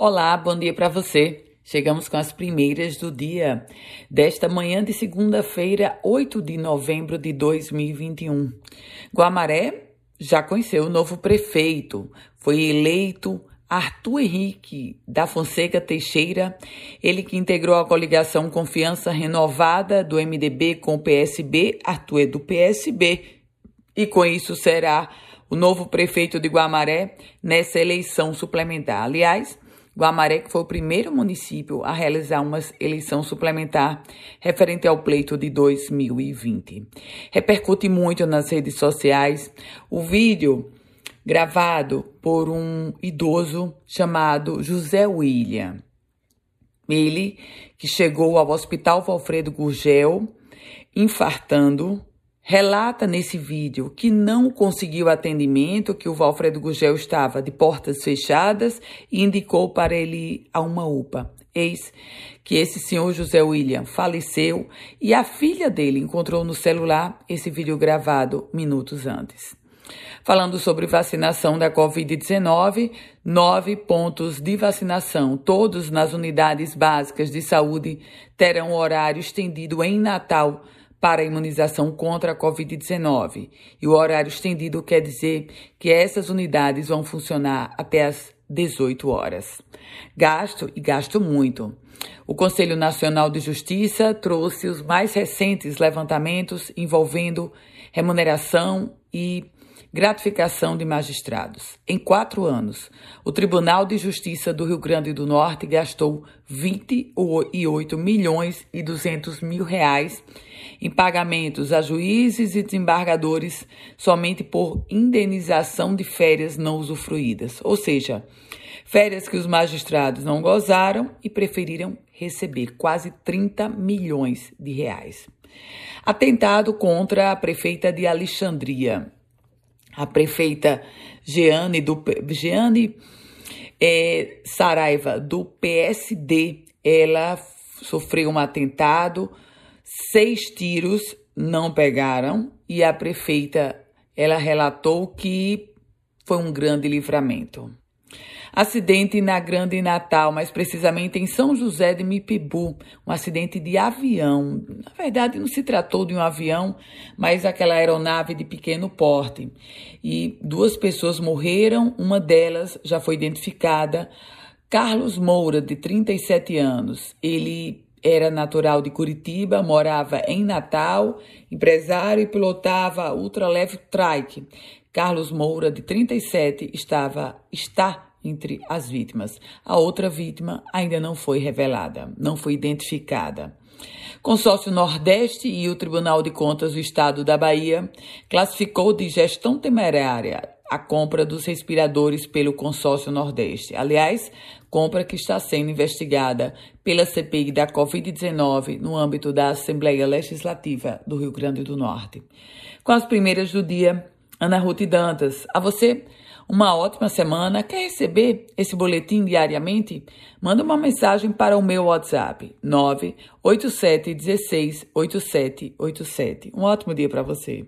Olá, bom dia para você. Chegamos com as primeiras do dia desta manhã de segunda-feira, 8 de novembro de 2021. Guamaré já conheceu o novo prefeito, foi eleito Arthur Henrique da Fonseca Teixeira, ele que integrou a coligação Confiança Renovada do MDB com o PSB, Arthur é do PSB, e com isso será o novo prefeito de Guamaré nessa eleição suplementar. Aliás, Guamaré que foi o primeiro município a realizar uma eleição suplementar referente ao pleito de 2020. Repercute muito nas redes sociais o vídeo gravado por um idoso chamado José William. Ele que chegou ao Hospital Valfredo Gurgel infartando relata nesse vídeo que não conseguiu atendimento, que o Valfredo Gugel estava de portas fechadas e indicou para ele a uma UPA. Eis que esse senhor José William faleceu e a filha dele encontrou no celular esse vídeo gravado minutos antes. Falando sobre vacinação da Covid-19, nove pontos de vacinação, todos nas unidades básicas de saúde, terão horário estendido em Natal para a imunização contra a Covid-19. E o horário estendido quer dizer que essas unidades vão funcionar até as 18 horas. Gasto e gasto muito. O Conselho Nacional de Justiça trouxe os mais recentes levantamentos envolvendo remuneração e gratificação de magistrados. Em quatro anos, o Tribunal de Justiça do Rio Grande do Norte gastou 28 milhões e 200 mil reais em pagamentos a juízes e desembargadores somente por indenização de férias não usufruídas, ou seja, férias que os magistrados não gozaram e preferiram receber quase 30 milhões de reais. Atentado contra a prefeita de Alexandria a prefeita Jeane, do, Jeane é, Saraiva, do PSD, ela sofreu um atentado, seis tiros não pegaram e a prefeita ela relatou que foi um grande livramento. Acidente na Grande Natal, mais precisamente em São José de Mipibu, um acidente de avião. Na verdade, não se tratou de um avião, mas aquela aeronave de pequeno porte. E duas pessoas morreram, uma delas já foi identificada. Carlos Moura, de 37 anos. Ele era natural de Curitiba, morava em Natal, empresário e pilotava ultraleve trike. Carlos Moura, de 37, estava está entre as vítimas. A outra vítima ainda não foi revelada, não foi identificada. Consórcio Nordeste e o Tribunal de Contas do Estado da Bahia classificou de gestão temerária a compra dos respiradores pelo Consórcio Nordeste. Aliás, compra que está sendo investigada pela CPI da Covid-19 no âmbito da Assembleia Legislativa do Rio Grande do Norte. Com as primeiras do dia, Ana Ruth Dantas. A você, uma ótima semana. Quer receber esse boletim diariamente? Manda uma mensagem para o meu WhatsApp 987 16 8787. Um ótimo dia para você.